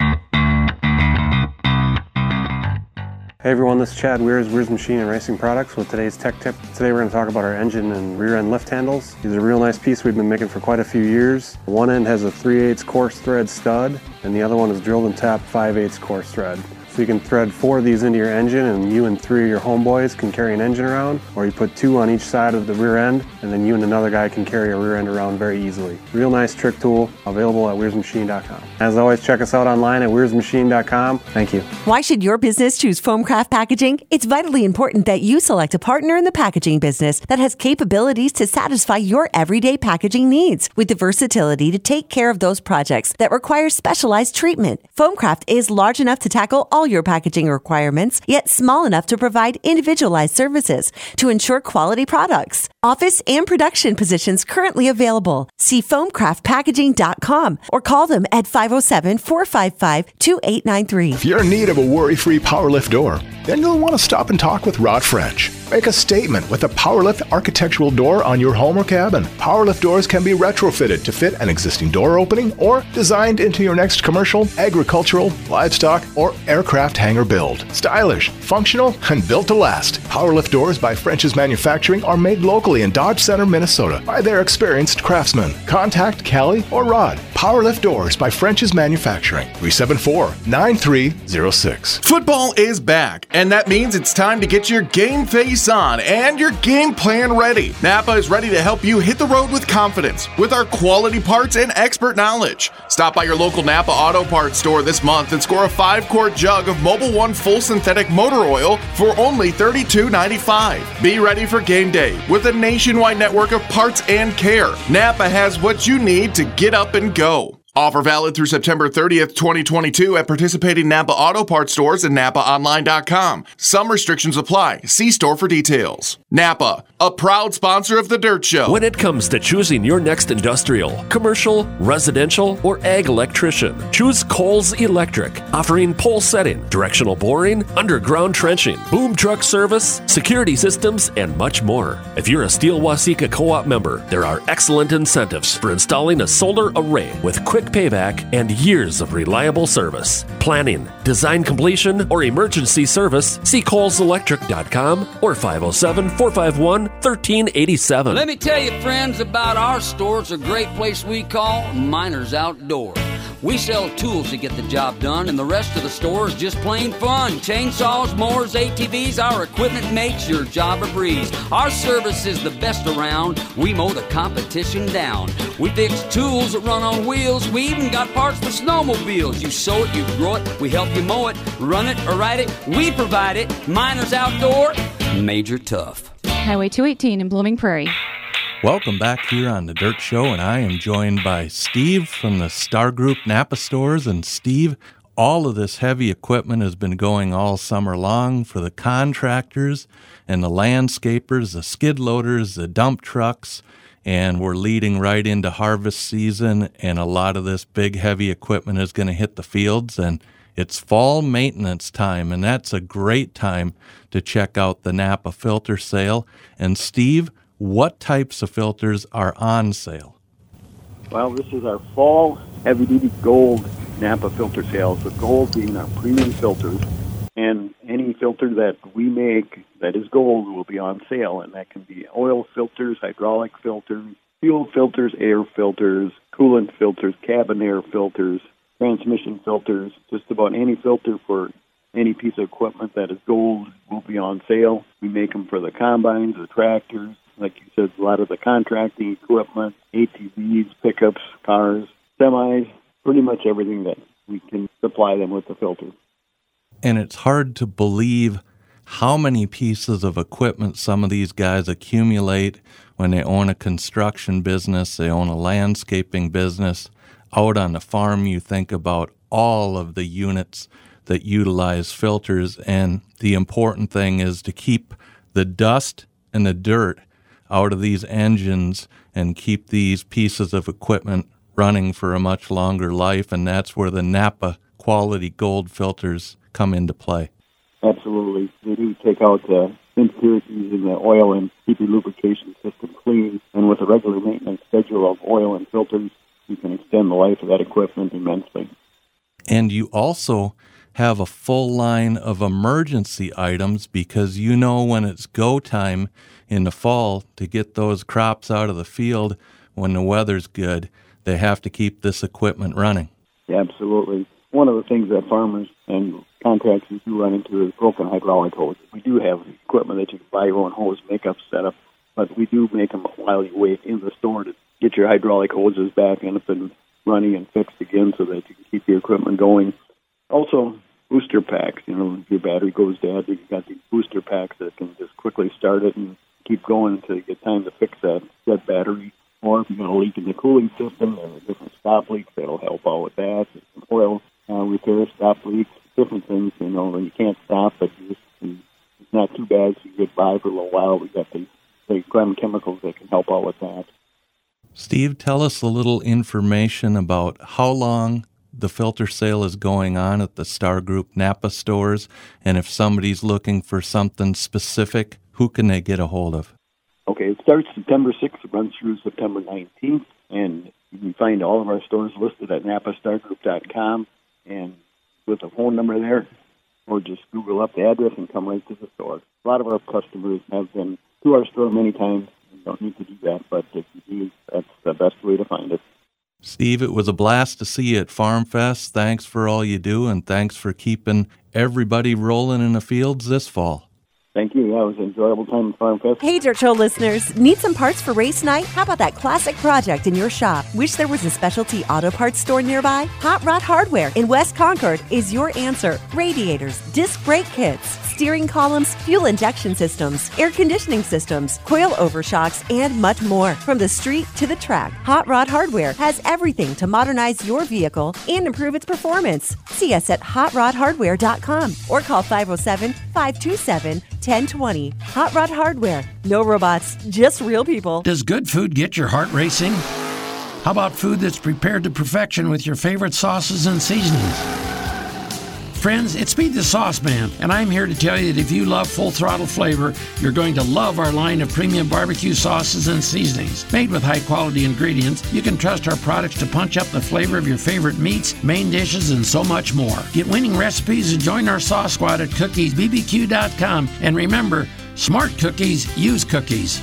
Hey everyone, this is Chad Wehrs, Wehrs Machine and Racing Products with today's tech tip. Today we're going to talk about our engine and rear end lift handles. These are a real nice piece we've been making for quite a few years. One end has a 3 8 coarse thread stud and the other one is drilled and tapped 5 8 coarse thread. So you can thread four of these into your engine and you and three of your homeboys can carry an engine around, or you put two on each side of the rear end and then you and another guy can carry a rear end around very easily. Real nice trick tool, available at wehrsmachine.com. As always, check us out online at wehrsmachine.com. Thank you. Why should your business choose Foamcraft Packaging? It's vitally important that you select a partner in the packaging business that has capabilities to satisfy your everyday packaging needs with the versatility to take care of those projects that require specialized treatment. Foamcraft is large enough to tackle all all your packaging requirements, yet small enough to provide individualized services to ensure quality products. Office and production positions currently available. See foamcraftpackaging.com or call them at 507 455 2893. If you're in need of a worry free power lift door, then you'll want to stop and talk with Rod French. Make a statement with a PowerLift architectural door on your home or cabin. PowerLift doors can be retrofitted to fit an existing door opening or designed into your next commercial, agricultural, livestock, or aircraft hangar build. Stylish, functional, and built to last. PowerLift doors by French's Manufacturing are made locally in Dodge Center, Minnesota by their experienced craftsmen. Contact Callie or Rod. PowerLift doors by French's Manufacturing. 374 9306. Football is back, and that means it's time to get your game face on and your game plan ready. Napa is ready to help you hit the road with confidence with our quality parts and expert knowledge. Stop by your local Napa Auto Parts store this month and score a five quart jug of Mobil One full synthetic motor oil for only $32.95. Be ready for game day with a nationwide network of parts and care. Napa has what you need to get up and go go. Offer valid through September 30th, 2022 at participating Napa Auto Parts stores and NapaOnline.com. Some restrictions apply. See store for details. Napa, a proud sponsor of The Dirt Show. When it comes to choosing your next industrial, commercial, residential, or ag electrician, choose Coles Electric, offering pole setting, directional boring, underground trenching, boom truck service, security systems, and much more. If you're a Steele-Waseca co op member, there are excellent incentives for installing a solar array with quick payback and years of reliable service. Planning, design completion, or emergency service, see coleselectric.com or 507 451 1387. Let me tell you, friends, about our store. It's a great place we call Miners Outdoor. We sell tools to get the job done, and the rest of the store is just plain fun. Chainsaws, mowers, ATVs, our equipment makes your job a breeze. Our service is the best around. We mow the competition down. We fix tools that run on wheels. We even got parts for snowmobiles. You sow it, you grow it, we help you mow it, run it or ride it. We provide it. Miners Outdoor, Major Tough. Highway 218 in Blooming Prairie. Welcome back here on the Dirt Show, and I am joined by Steve from the Star Group Napa stores. And Steve, all of this heavy equipment has been going all summer long for the contractors and the landscapers, the skid loaders, the dump trucks, and we're leading right into harvest season. And a lot of this big, heavy equipment is going to hit the fields, and it's fall maintenance time, and that's a great time to check out the Napa filter sale. And Steve, what types of filters are on sale? Well, this is our fall heavy duty gold Napa filter sales, with gold being our premium filters. And any filter that we make that is gold will be on sale, and that can be oil filters, hydraulic filters, fuel filters, air filters, coolant filters, cabin air filters, transmission filters, just about any filter for any piece of equipment that is gold will be on sale. We make them for the combines, the tractors, like you said, a lot of the contracting equipment, ATVs, pickups, cars, semis, pretty much everything that we can supply them with the filter. And it's hard to believe how many pieces of equipment some of these guys accumulate when they own a construction business, they own a landscaping business. Out on the farm, you think about all of the units that utilize filters, and the important thing is to keep the dust and the dirt out of these engines and keep these pieces of equipment running for a much longer life. And that's where the Napa quality gold filters come into play. Absolutely. They do take out the impurities in the oil and keep your lubrication system clean. And with a regular maintenance schedule of oil and filters, you can extend the life of that equipment immensely. And you also have a full line of emergency items because you know when it's go time in the fall to get those crops out of the field when the weather's good, they have to keep this equipment running. Yeah, absolutely. One of the things that farmers and contractors do run into is broken hydraulic hoses. We do have equipment that you can buy your own hose makeup setup, but we do make them while you wait in the store to get your hydraulic hoses back and up and running and fixed again so that you can keep your equipment going. Also, booster packs. You know, if your battery goes dead, you've got these booster packs that can just quickly start it and keep going until you get time to fix that dead battery. Or if you've got a leak in the cooling system, there are different stop leaks that'll help out with that. Some oil uh, repair, stop leaks, different things. You know, when you can't stop, but you just, it's not too bad. So you get by for a little while. We got the the Grem chemicals that can help out with that. Steve, tell us a little information about how long the filter sale is going on at the Star Group Napa stores, and if somebody's looking for something specific, who can they get a hold of? Okay, it starts September 6th, it runs through September 19th, and you can find all of our stores listed at napastargroup.com and with a phone number there, or just Google up the address and come right to the store. A lot of our customers have been to our store many times. You don't need to do that, but if you do, that's the best way to find it. Steve, it was a blast to see you at Farm Fest. Thanks for all you do, and thanks for keeping everybody rolling in the fields this fall. Thank you. It was an enjoyable time at Farm Fest. Hey, Dirt Show listeners, need some parts for race night? How about that classic project in your shop? Wish there was a specialty auto parts store nearby? Hot Rod Hardware in West Concord is your answer. Radiators, disc brake kits, steering columns, fuel injection systems, air conditioning systems, coil overshocks, and much more. From the street to the track, Hot Rod Hardware has everything to modernize your vehicle and improve its performance. See us at hotrodhardware.com or call 507 527 1020. Hot Rod Hardware. No robots, just real people. Does good food get your heart racing? How about food that's prepared to perfection with your favorite sauces and seasonings? Friends, it's me, the Sauce Man, and I'm here to tell you that if you love full throttle flavor, you're going to love our line of premium barbecue sauces and seasonings. Made with high quality ingredients, you can trust our products to punch up the flavor of your favorite meats, main dishes, and so much more. Get winning recipes and join our sauce squad at cookiesbbq.com. And remember, smart cookies use cookies.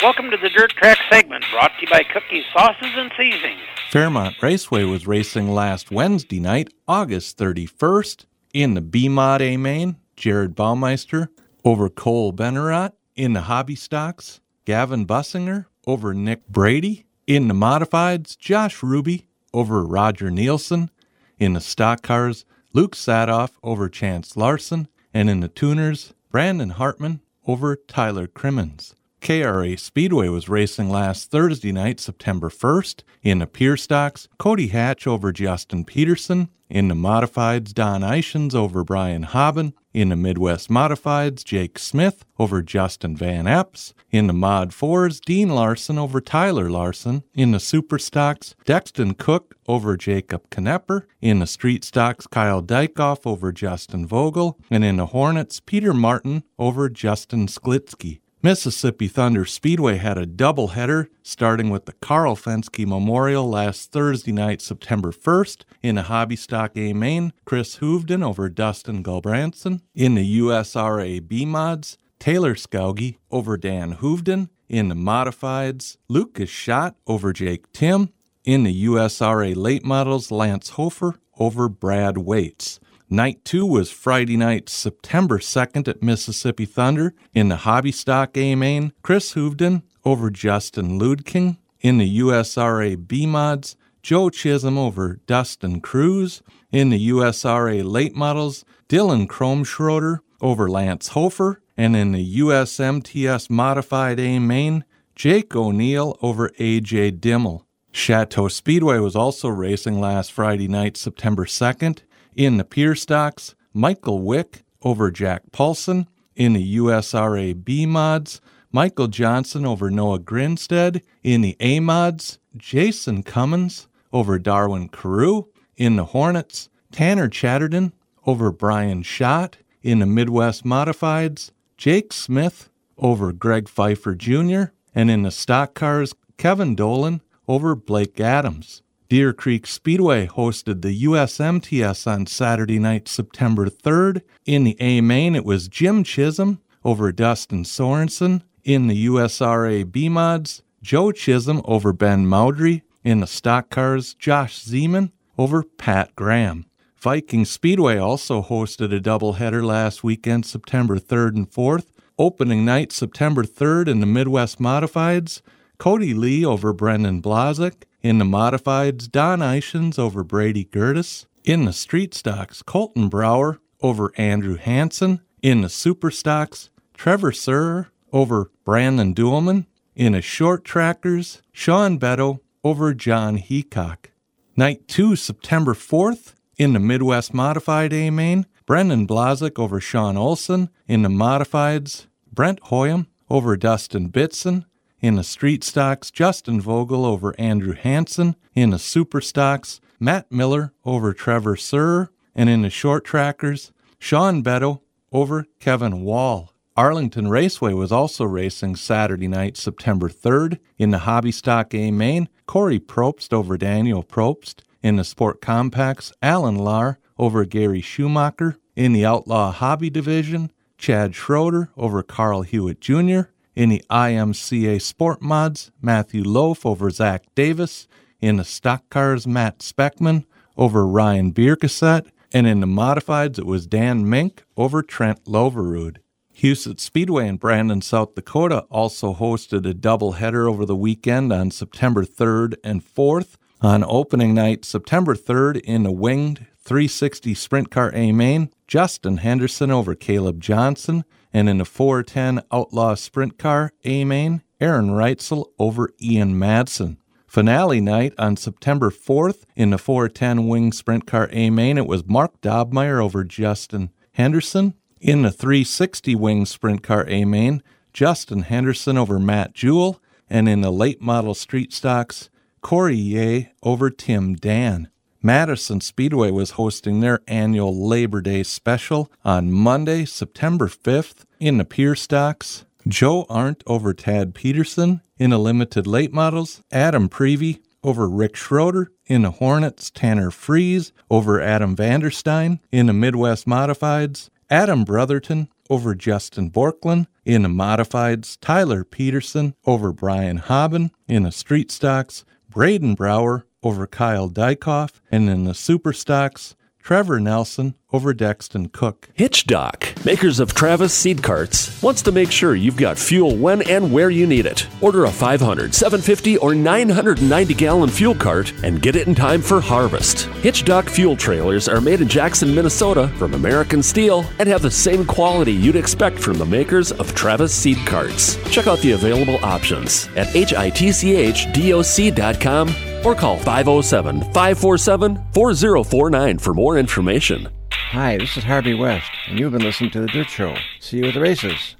Welcome to the Dirt Track segment brought to you by Cookies, Sauces, and Seasonings. Fairmont Raceway was racing last Wednesday night, August 31st, in the B Mod A main, Jared Baumeister over Cole Bennerat. In the Hobby Stocks, Gavin Bussinger over Nick Brady. In the Modifieds, Josh Ruby over Roger Nielsen. In the Stock Cars, Luke Sadoff over Chance Larson. And in the Tuners, Brandon Hartman over Tyler Crimmins. KRA Speedway was racing last Thursday night, September 1st. In the Pure Stocks, Cody Hatch over Justin Peterson. In the Modifieds, Don Eichens over Brian Hobbin. In the Midwest Modifieds, Jake Smith over Justin Van Epps. In the Mod 4s, Dean Larson over Tyler Larson. In the Super Stocks, Dexton Cook over Jacob Knepper. In the Street Stocks, Kyle Dykoff over Justin Vogel. And in the Hornets, Peter Martin over Justin Sklitsky. Mississippi Thunder Speedway had a doubleheader starting with the Carl Fenske Memorial last Thursday night, September 1st. In a Hobby Stock A main, Chris Hoovden over Dustin Gulbranson. In the USRA B mods, Taylor Skauge over Dan Hoovden. In the Modifieds, Lucas Schott over Jake Tim. In the USRA late models, Lance Hofer over Brad Waits. Night two was Friday night, September 2nd at Mississippi Thunder. In the Hobby Stock A main, Chris Hoovden over Justin Ludking. In the USRA B mods, Joe Chisholm over Dustin Cruz. In the USRA late models, Dylan Kromschroeder over Lance Hofer. And in the USMTS modified A main, Jake O'Neill over AJ Dimmel. Chateau Speedway was also racing last Friday night, September 2nd. In the Pure Stocks, Michael Wick over Jack Paulson. In the USRA B mods, Michael Johnson over Noah Grinstead. In the A mods, Jason Cummins over Darwin Carew. In the Hornets, Tanner Chatterton over Brian Schott. In the Midwest Modifieds, Jake Smith over Greg Pfeiffer Jr. And in the Stock Cars, Kevin Dolan over Blake Adams. Deer Creek Speedway hosted the USMTS on Saturday night, September 3rd. In the A main, it was Jim Chisholm over Dustin Sorensen. In the USRA B mods, Joe Chisholm over Ben Maudry. In the stock cars, Josh Zeman over Pat Graham. Viking Speedway also hosted a doubleheader last weekend, September 3rd and 4th. Opening night, September 3rd in the Midwest Modifieds, Cody Lee over Brendan Blazek. In the Modifieds, Don Eichens over Brady Gertis. In the Street Stocks, Colton Brower over Andrew Hansen. In the Super Stocks, Trevor Sir over Brandon Duelman. In the Short trackers, Sean Beto over John Heacock. Night 2, September 4th, in the Midwest Modified A main, Brendan Blazek over Sean Olson. In the Modifieds, Brent Hoyam over Dustin Bitson. In the Street Stocks, Justin Vogel over Andrew Hansen. In the Super Stocks, Matt Miller over Trevor Sir. And in the Short Trackers, Sean Beto over Kevin Wall. Arlington Raceway was also racing Saturday night, September 3rd. In the Hobby Stock A main, Corey Probst over Daniel Probst. In the Sport Compacts, Alan Lahr over Gary Schumacher. In the Outlaw Hobby Division, Chad Schroeder over Carl Hewitt Jr. In the IMCA Sport Mods, Matthew Loaf over Zach Davis. In the Stock Cars, Matt Speckman over Ryan Bierkasset. And in the Modifieds, it was Dan Mink over Trent Loverud. Huset Speedway in Brandon, South Dakota also hosted a doubleheader over the weekend on September 3rd and 4th. On opening night, September 3rd, in the winged 360 Sprint Car A main, Justin Henderson over Caleb Johnson, and in the 410 Outlaw Sprint Car A main, Aaron Reutzel over Ian Madsen. Finale night on September 4th in the 410 Wing Sprint Car A main, it was Mark Dobmeyer over Justin Henderson. In the 360 Wing Sprint Car A main, Justin Henderson over Matt Jewell. And in the late model street stocks, Corey Ye over Tim Dan. Madison Speedway was hosting their annual Labor Day special on Monday, September 5th in the Pure Stocks. Joe Arndt over Tad Peterson in the limited late models. Adam Prevey over Rick Schroeder in the Hornets. Tanner Fries over Adam Vanderstein in the Midwest Modifieds. Adam Brotherton over Justin Borklin in the Modifieds. Tyler Peterson over Brian Hobbin in the Street Stocks. Braden Brower over Kyle Dykoff, and in the Super Stocks, Trevor Nelson over Dexton Cook. Hitch Doc, makers of Travis seed carts, wants to make sure you've got fuel when and where you need it. Order a 500, 750, or 990 gallon fuel cart and get it in time for harvest. Hitch Doc fuel trailers are made in Jackson, Minnesota from American steel and have the same quality you'd expect from the makers of Travis seed carts. Check out the available options at hitchdoc.com or call 507 547 4049 for more information. Hi, this is Harvey West, and you've been listening to The Dirt Show. See you at the races.